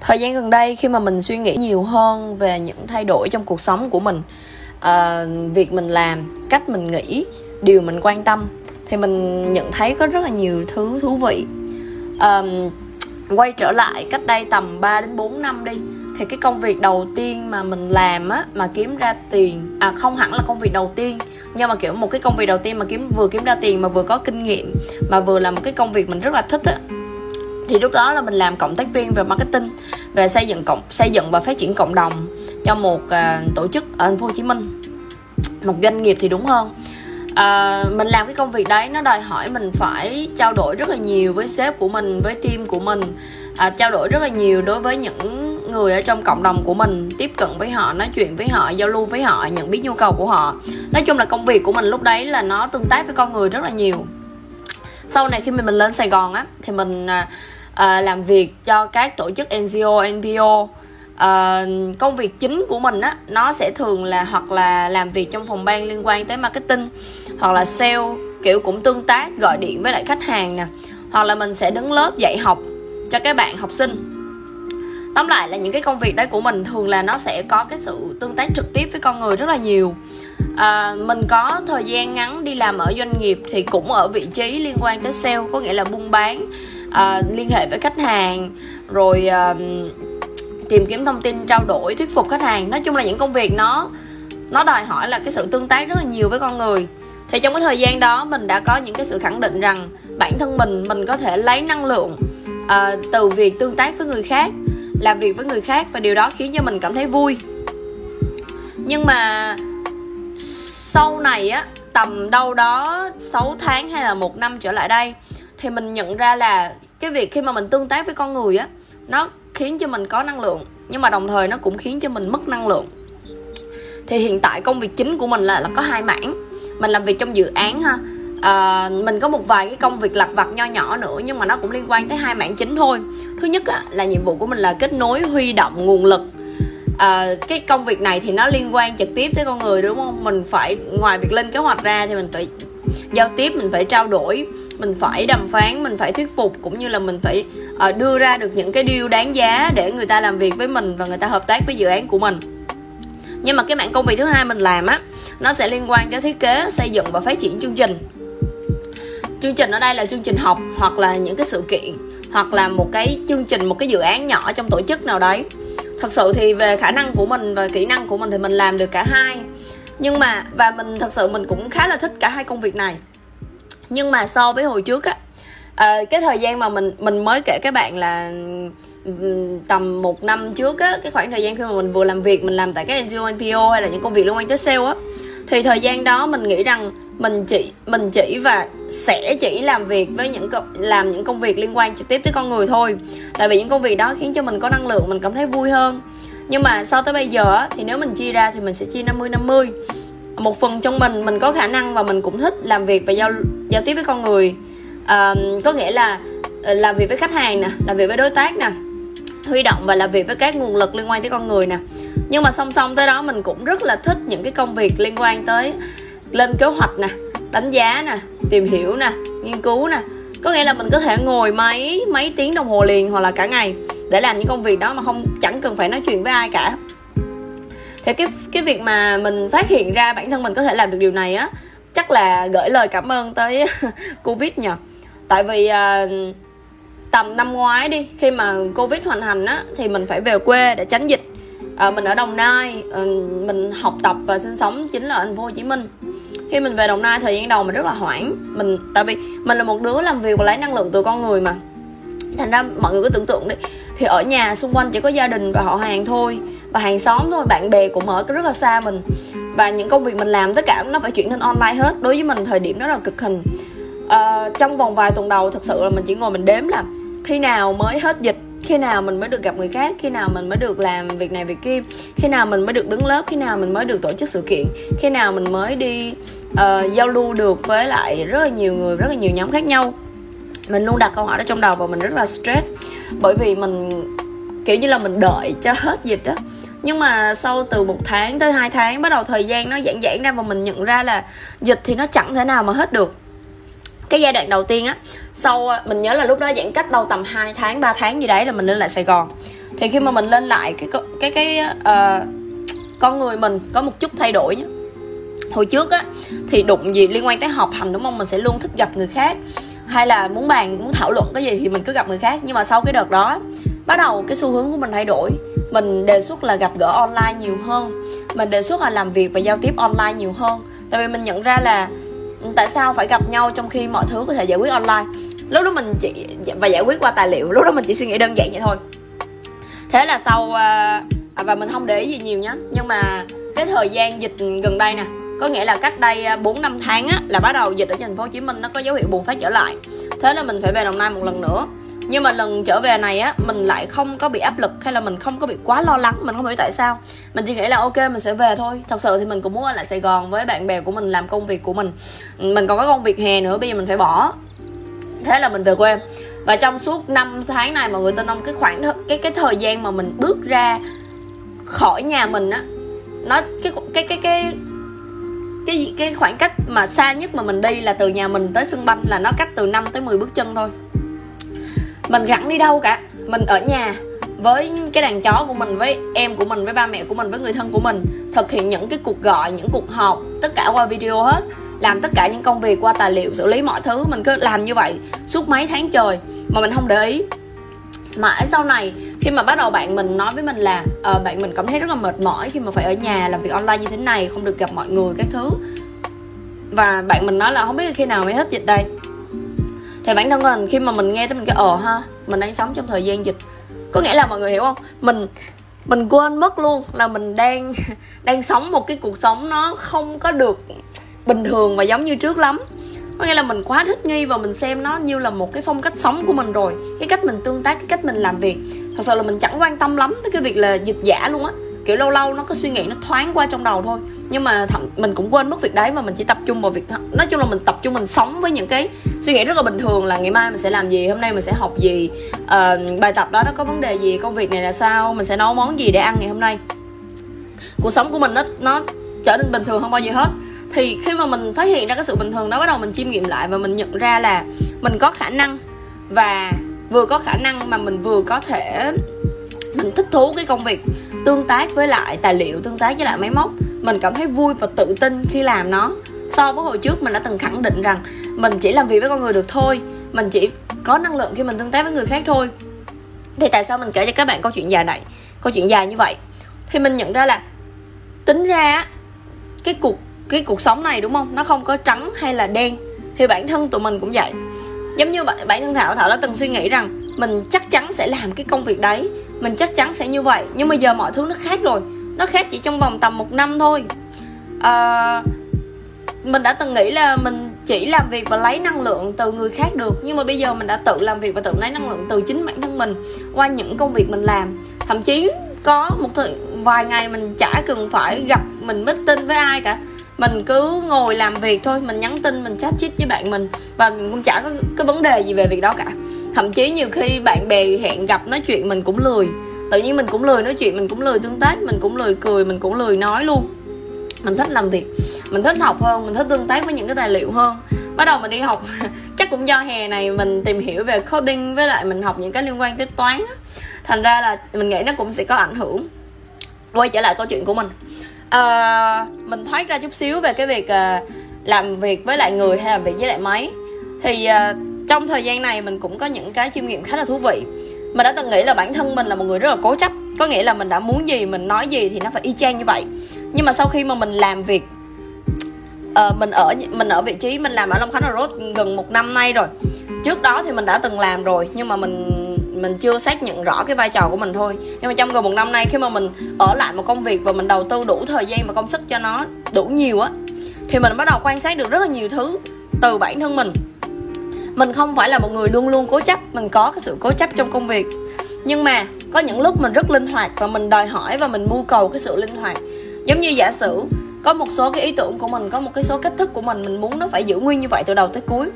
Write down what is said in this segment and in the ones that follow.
thời gian gần đây khi mà mình suy nghĩ nhiều hơn về những thay đổi trong cuộc sống của mình uh, việc mình làm cách mình nghĩ điều mình quan tâm thì mình nhận thấy có rất là nhiều thứ thú vị. Um, quay trở lại cách đây tầm 3 đến 4 năm đi thì cái công việc đầu tiên mà mình làm á mà kiếm ra tiền à không hẳn là công việc đầu tiên nhưng mà kiểu một cái công việc đầu tiên mà kiếm vừa kiếm ra tiền mà vừa có kinh nghiệm mà vừa là một cái công việc mình rất là thích á thì lúc đó là mình làm cộng tác viên về marketing về xây dựng cộng xây dựng và phát triển cộng đồng cho một uh, tổ chức ở thành phố Hồ Chí Minh. Một doanh nghiệp thì đúng hơn. À, mình làm cái công việc đấy nó đòi hỏi mình phải trao đổi rất là nhiều với sếp của mình với team của mình. À, trao đổi rất là nhiều đối với những người ở trong cộng đồng của mình tiếp cận với họ nói chuyện với họ giao lưu với họ nhận biết nhu cầu của họ. Nói chung là công việc của mình lúc đấy là nó tương tác với con người rất là nhiều. Sau này khi mình lên sài gòn á thì mình à, uh, làm việc cho các tổ chức ngo npo uh, ờ, công việc chính của mình á nó sẽ thường là hoặc là làm việc trong phòng ban liên quan tới marketing hoặc là sale kiểu cũng tương tác gọi điện với lại khách hàng nè. Hoặc là mình sẽ đứng lớp dạy học cho các bạn học sinh. Tóm lại là những cái công việc đấy của mình thường là nó sẽ có cái sự tương tác trực tiếp với con người rất là nhiều. À, mình có thời gian ngắn đi làm ở doanh nghiệp thì cũng ở vị trí liên quan tới sale có nghĩa là buôn bán uh, liên hệ với khách hàng rồi uh, tìm kiếm thông tin trao đổi thuyết phục khách hàng. Nói chung là những công việc nó nó đòi hỏi là cái sự tương tác rất là nhiều với con người. Thì trong cái thời gian đó mình đã có những cái sự khẳng định rằng bản thân mình mình có thể lấy năng lượng uh, từ việc tương tác với người khác làm việc với người khác và điều đó khiến cho mình cảm thấy vui. Nhưng mà sau này á tầm đâu đó 6 tháng hay là một năm trở lại đây thì mình nhận ra là cái việc khi mà mình tương tác với con người á nó khiến cho mình có năng lượng nhưng mà đồng thời nó cũng khiến cho mình mất năng lượng. Thì hiện tại công việc chính của mình là là có hai mảng. Mình làm việc trong dự án ha. À, mình có một vài cái công việc lặt vặt nho nhỏ nữa nhưng mà nó cũng liên quan tới hai mảng chính thôi. Thứ nhất á, là nhiệm vụ của mình là kết nối huy động nguồn lực. À, cái công việc này thì nó liên quan trực tiếp tới con người đúng không? Mình phải ngoài việc lên kế hoạch ra thì mình phải giao tiếp mình phải trao đổi mình phải đàm phán mình phải thuyết phục cũng như là mình phải uh, đưa ra được những cái điều đáng giá để người ta làm việc với mình và người ta hợp tác với dự án của mình. Nhưng mà cái mạng công việc thứ hai mình làm á nó sẽ liên quan tới thiết kế xây dựng và phát triển chương trình. Chương trình ở đây là chương trình học hoặc là những cái sự kiện hoặc là một cái chương trình một cái dự án nhỏ trong tổ chức nào đấy. Thật sự thì về khả năng của mình và kỹ năng của mình thì mình làm được cả hai nhưng mà và mình thật sự mình cũng khá là thích cả hai công việc này. Nhưng mà so với hồi trước á à, cái thời gian mà mình mình mới kể các bạn là ừ, tầm một năm trước á cái khoảng thời gian khi mà mình vừa làm việc mình làm tại cái NGO NPO hay là những công việc liên quan tới sale á thì thời gian đó mình nghĩ rằng mình chỉ mình chỉ và sẽ chỉ làm việc với những làm những công việc liên quan trực tiếp tới con người thôi. Tại vì những công việc đó khiến cho mình có năng lượng mình cảm thấy vui hơn nhưng mà sau tới bây giờ thì nếu mình chia ra thì mình sẽ chia 50 50 một phần trong mình mình có khả năng và mình cũng thích làm việc và giao giao tiếp với con người. À, có nghĩa là ờ, làm việc với khách hàng nè làm việc với đối tác nè huy động và làm việc với các nguồn lực liên quan tới con người nè. Nhưng mà song song tới đó mình cũng rất là thích những cái công việc liên quan tới lên kế hoạch nè đánh giá nè tìm hiểu nè nghiên cứu nè. Có nghĩa là mình có thể ngồi mấy mấy tiếng đồng hồ liền hoặc là cả ngày để làm những công việc đó mà không chẳng cần phải nói chuyện với ai cả. Thì cái cái việc mà mình phát hiện ra bản thân mình có thể làm được điều này á chắc là gửi lời cảm ơn tới covid nhờ. Tại vì uh, tầm năm ngoái đi khi mà covid hoành hành á thì mình phải về quê để tránh dịch. À, mình ở đồng nai à, mình học tập và sinh sống chính là ở thành phố hồ chí minh. Khi mình về đồng nai thời gian đầu mình rất là hoảng. Mình tại vì mình là một đứa làm việc và lấy năng lượng từ con người mà thành ra mọi người cứ tưởng tượng đi. Thì ở nhà xung quanh chỉ có gia đình và họ hàng thôi và hàng xóm thôi bạn bè cũng ở rất là xa mình. Và những công việc mình làm tất cả nó phải chuyển lên online hết. Đối với mình thời điểm đó là cực hình. À, trong vòng vài tuần đầu thật sự là mình chỉ ngồi mình đếm là khi nào mới hết dịch khi nào mình mới được gặp người khác khi nào mình mới được làm việc này việc kia khi nào mình mới được đứng lớp khi nào mình mới được tổ chức sự kiện khi nào mình mới đi uh, giao lưu được với lại rất là nhiều người rất là nhiều nhóm khác nhau mình luôn đặt câu hỏi đó trong đầu và mình rất là stress. Bởi vì mình kiểu như là mình đợi cho hết dịch á. Nhưng mà sau từ một tháng tới hai tháng bắt đầu thời gian nó giãn giãn ra và mình nhận ra là dịch thì nó chẳng thể nào mà hết được. Cái giai đoạn đầu tiên á sau à, mình nhớ là lúc đó giãn cách đâu tầm 2 tháng 3 tháng gì đấy là mình lên lại Sài Gòn. Thì khi mà mình lên lại cái cái cái uh, con người mình có một chút thay đổi nhé hồi trước á thì đụng gì liên quan tới học hành đúng không? Mình sẽ luôn thích gặp người khác hay là muốn bàn muốn thảo luận cái gì thì mình cứ gặp người khác. Nhưng mà sau cái đợt đó bắt đầu cái xu hướng của mình thay đổi. Mình đề xuất là gặp gỡ online nhiều hơn. Mình đề xuất là làm việc và giao tiếp online nhiều hơn. Tại vì mình nhận ra là tại sao phải gặp nhau trong khi mọi thứ có thể giải quyết online. Lúc đó mình chỉ và giải quyết qua tài liệu. Lúc đó mình chỉ suy nghĩ đơn giản vậy thôi. Thế là sau à, à và mình không để ý gì nhiều nhé nhưng mà cái thời gian dịch gần đây nè có nghĩa là cách đây à, 4 năm tháng á, là bắt đầu dịch ở thành phố Hồ Chí Minh nó có dấu hiệu bùng phát trở lại. Thế là mình phải về Đồng Nai một lần nữa. Nhưng mà lần trở về này á, mình lại không có bị áp lực hay là mình không có bị quá lo lắng, mình không hiểu tại sao. Mình chỉ nghĩ là ok, mình sẽ về thôi. Thật sự thì mình cũng muốn ở lại sài gòn với bạn bè của mình, làm công việc của mình. Mình còn có công việc hè nữa, bây giờ mình phải bỏ. Thế là mình về quê. Và trong suốt 5 tháng này mọi người tin không? Cái khoảng cái cái thời gian mà mình bước ra khỏi nhà mình á, nó, cái cái cái cái cái cái khoảng cách mà xa nhất mà mình đi là từ nhà mình tới sân banh là nó cách từ 5 tới 10 bước chân thôi. Mình gặn đi đâu cả? Mình ở nhà với cái đàn chó của mình, với em của mình, với ba mẹ của mình, với người thân của mình, thực hiện những cái cuộc gọi, những cuộc họp, tất cả qua video hết, làm tất cả những công việc, qua tài liệu, xử lý mọi thứ. Mình cứ làm như vậy suốt mấy tháng trời mà mình không để ý mãi sau này khi mà bắt đầu bạn mình nói với mình là uh, bạn mình cảm thấy rất là mệt mỏi khi mà phải ở nhà làm việc online như thế này không được gặp mọi người các thứ. Và bạn mình nói là không biết khi nào mới hết dịch đây. Thì bản thân mình khi mà mình nghe tới mình cái ờ ha mình đang sống trong thời gian dịch. Có nghĩa là mọi người hiểu không? Mình mình quên mất luôn là mình đang đang sống một cái cuộc sống nó không có được bình thường và giống như trước lắm có nghĩa là mình quá thích nghi và mình xem nó như là một cái phong cách sống của mình rồi. Cái cách mình tương tác cái cách mình làm việc. Thật sự là mình chẳng quan tâm lắm tới cái việc là dịch giả luôn á. Kiểu lâu lâu nó có suy nghĩ nó thoáng qua trong đầu thôi. Nhưng mà thậm mình cũng quên mất việc đấy mà mình chỉ tập trung vào việc nói chung là mình tập trung mình sống với những cái suy nghĩ rất là bình thường là ngày mai mình sẽ làm gì hôm nay mình sẽ học gì uh, bài tập đó nó có vấn đề gì công việc này là sao mình sẽ nấu món gì để ăn ngày hôm nay. Cuộc sống của mình nó nó trở nên bình thường hơn bao giờ hết thì khi mà mình phát hiện ra cái sự bình thường đó, bắt đầu mình chiêm nghiệm lại và mình nhận ra là mình có khả năng và vừa có khả năng mà mình vừa có thể, mình thích thú cái công việc tương tác với lại tài liệu, tương tác với lại máy móc. Mình cảm thấy vui và tự tin khi làm nó. So với hồi trước mình đã từng khẳng định rằng mình chỉ làm việc với con người được thôi, mình chỉ có năng lượng khi mình tương tác với người khác thôi. Thì tại sao mình kể cho các bạn câu chuyện dài này, câu chuyện dài như vậy? Thì mình nhận ra là tính ra cái cuộc cái cuộc sống này đúng không? Nó không có trắng hay là đen. Thì bản thân tụi mình cũng vậy. Giống như bản thân thảo thảo đã từng suy nghĩ rằng mình chắc chắn sẽ làm cái công việc đấy. Mình chắc chắn sẽ như vậy. Nhưng mà giờ mọi thứ nó khác rồi. Nó khác chỉ trong vòng tầm một năm thôi. À, mình đã từng nghĩ là mình chỉ làm việc và lấy năng lượng từ người khác được. Nhưng mà bây giờ mình đã tự làm việc và tự lấy năng lượng từ chính bản thân mình qua những công việc mình làm. Thậm chí có một thời vài ngày mình chả cần phải gặp mình meeting với ai cả mình cứ ngồi làm việc thôi, mình nhắn tin, mình chat chít với bạn mình và mình cũng chả có cái vấn đề gì về việc đó cả. Thậm chí nhiều khi bạn bè hẹn gặp nói chuyện mình cũng lười. Tự nhiên mình cũng lười nói chuyện, mình cũng lười tương tác, mình cũng lười cười, mình cũng lười nói luôn. Mình thích làm việc, mình thích học hơn, mình thích tương tác với những cái tài liệu hơn. Bắt đầu mình đi học, chắc cũng do hè này mình tìm hiểu về coding với lại mình học những cái liên quan tới toán thành ra là mình nghĩ nó cũng sẽ có ảnh hưởng quay trở lại câu chuyện của mình. Ờ, mình thoát ra chút xíu về cái việc uh, làm việc với lại người hay làm việc với lại máy. Thì uh, trong thời gian này mình cũng có những cái chiêm nghiệm khá là thú vị. Mình đã từng nghĩ là bản thân mình là một người rất là cố chấp. Có nghĩa là mình đã muốn gì mình nói gì thì nó phải y chang như vậy. Nhưng mà sau khi mà mình làm việc uh, mình ở mình ở vị trí mình làm ở Long Khánh Road gần một năm nay rồi. Trước đó thì mình đã từng làm rồi nhưng mà mình mình chưa xác nhận rõ cái vai trò của mình thôi. Nhưng mà trong gần một năm nay, khi mà mình ở lại một công việc và mình đầu tư đủ thời gian và công sức cho nó đủ nhiều á, thì mình bắt đầu quan sát được rất là nhiều thứ từ bản thân mình. Mình không phải là một người luôn luôn cố chấp, mình có cái sự cố chấp trong công việc. Nhưng mà có những lúc mình rất linh hoạt và mình đòi hỏi và mình mưu cầu cái sự linh hoạt. Giống như giả sử có một số cái ý tưởng của mình, có một cái số cách thức của mình mình muốn nó phải giữ nguyên như vậy từ đầu tới cuối.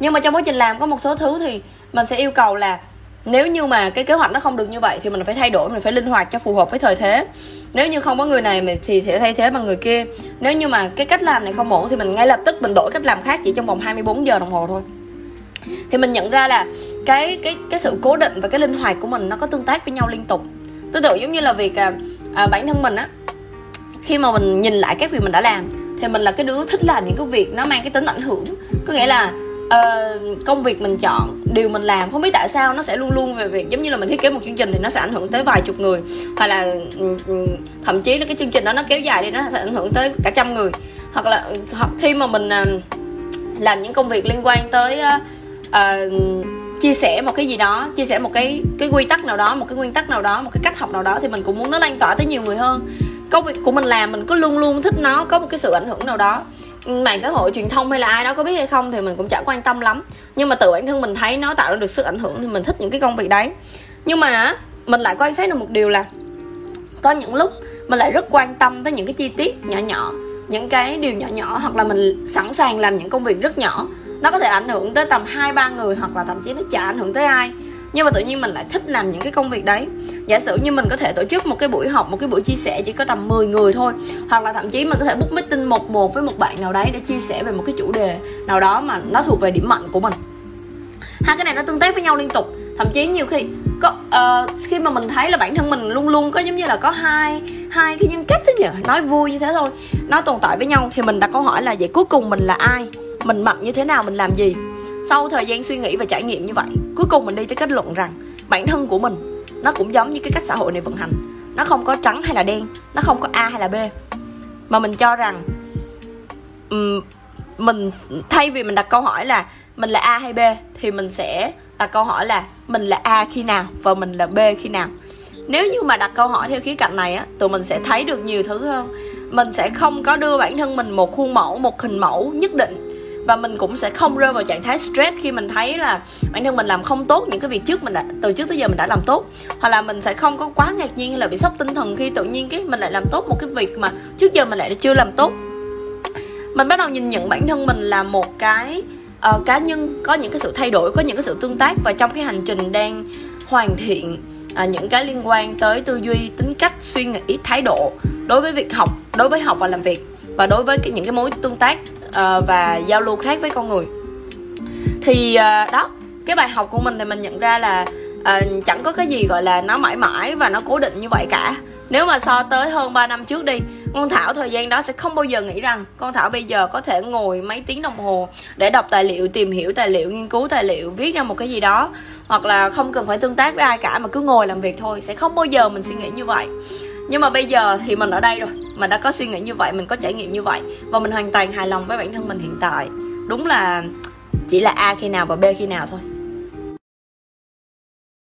Nhưng mà trong quá trình làm có một số thứ thì mình sẽ yêu cầu là nếu như mà cái kế hoạch nó không được như vậy thì mình phải thay đổi mình phải linh hoạt cho phù hợp với thời thế. Nếu như không có người này thì sẽ thay thế bằng người kia. Nếu như mà cái cách làm này không ổn thì mình ngay lập tức mình đổi cách làm khác chỉ trong vòng 24 giờ đồng hồ thôi. Thì mình nhận ra là cái cái cái sự cố định và cái linh hoạt của mình nó có tương tác với nhau liên tục. Tương tự giống như là việc à, à, bản thân mình á khi mà mình nhìn lại các việc mình đã làm thì mình là cái đứa thích làm những cái việc nó mang cái tính ảnh hưởng. Có nghĩa là uh, công việc mình chọn điều mình làm không biết tại sao nó sẽ luôn luôn về việc giống như là mình thiết kế một chương trình thì nó sẽ ảnh hưởng tới vài chục người. Hoặc là ừ, ừ, thậm chí là cái chương trình đó nó kéo dài đi nó sẽ ảnh hưởng tới cả trăm người. Hoặc là ừ, hoặc khi mà mình à, làm những công việc liên quan tới uh, chia sẻ một cái gì đó chia sẻ một cái cái quy tắc nào đó một cái nguyên tắc nào đó một cái cách học nào đó thì mình cũng muốn nó lan tỏa tới nhiều người hơn. Công việc của mình làm mình cứ luôn luôn thích nó có một cái sự ảnh hưởng nào đó mạng xã hội truyền thông hay là ai đó có biết hay không thì mình cũng chẳng quan tâm lắm. Nhưng mà tự bản thân mình thấy nó tạo ra được sức ảnh hưởng thì mình thích những cái công việc đấy. Nhưng mà mình lại quan sát được một điều là có những lúc mình lại rất quan tâm tới những cái chi tiết nhỏ nhỏ, những cái điều nhỏ nhỏ, hoặc là mình sẵn sàng làm những công việc rất nhỏ. Nó có thể ảnh hưởng tới tầm hai ba người hoặc là thậm chí nó chả ảnh hưởng tới ai nhưng mà tự nhiên mình lại thích làm những cái công việc đấy. Giả sử như mình có thể tổ chức một cái buổi học một cái buổi chia sẻ chỉ có tầm 10 người thôi hoặc là thậm chí mình có thể book meeting một một với một bạn nào đấy để chia sẻ về một cái chủ đề nào đó mà nó thuộc về điểm mạnh của mình. Hai cái này nó tương tác với nhau liên tục. Thậm chí nhiều khi có uh, khi mà mình thấy là bản thân mình luôn luôn có giống như là có hai hai cái nhân cách thế nhỉ nói vui như thế thôi nó tồn tại với nhau thì mình đặt câu hỏi là vậy cuối cùng mình là ai? Mình mặc như thế nào mình làm gì? Sau thời gian suy nghĩ và trải nghiệm như vậy cuối cùng mình đi tới kết luận rằng bản thân của mình nó cũng giống như cái cách xã hội này vận hành. Nó không có trắng hay là đen nó không có a hay là b. Mà mình cho rằng um, mình thay vì mình đặt câu hỏi là mình là a hay b thì mình sẽ đặt câu hỏi là mình là a khi nào và mình là b khi nào. Nếu như mà đặt câu hỏi theo khía cạnh này á tụi mình sẽ thấy được nhiều thứ hơn. Mình sẽ không có đưa bản thân mình một khuôn mẫu một hình mẫu nhất định và mình cũng sẽ không rơi vào trạng thái stress khi mình thấy là bản thân mình làm không tốt những cái việc trước mình đã từ trước tới giờ mình đã làm tốt. Hoặc là mình sẽ không có quá ngạc nhiên hay là bị sốc tinh thần khi tự nhiên cái mình lại làm tốt một cái việc mà trước giờ mình lại chưa làm tốt. Mình bắt đầu nhìn nhận bản thân mình là một cái uh, cá nhân có những cái sự thay đổi có những cái sự tương tác và trong cái hành trình đang hoàn thiện à, những cái liên quan tới tư duy tính cách suy nghĩ thái độ đối với việc học đối với học và làm việc và đối với cái, những cái mối tương tác uh, và giao lưu khác với con người. Thì uh, đó cái bài học của mình thì mình nhận ra là uh, chẳng có cái gì gọi là nó mãi mãi và nó cố định như vậy cả. Nếu mà so tới hơn 3 năm trước đi con thảo thời gian đó sẽ không bao giờ nghĩ rằng con thảo bây giờ có thể ngồi mấy tiếng đồng hồ để đọc tài liệu tìm hiểu tài liệu nghiên cứu tài liệu viết ra một cái gì đó. Hoặc là không cần phải tương tác với ai cả mà cứ ngồi làm việc thôi sẽ không bao giờ mình suy nghĩ như vậy nhưng mà bây giờ thì mình ở đây rồi. Mình đã có suy nghĩ như vậy, mình có trải nghiệm như vậy. Và mình hoàn toàn hài lòng với bản thân mình hiện tại. Đúng là chỉ là a khi nào và b khi nào thôi.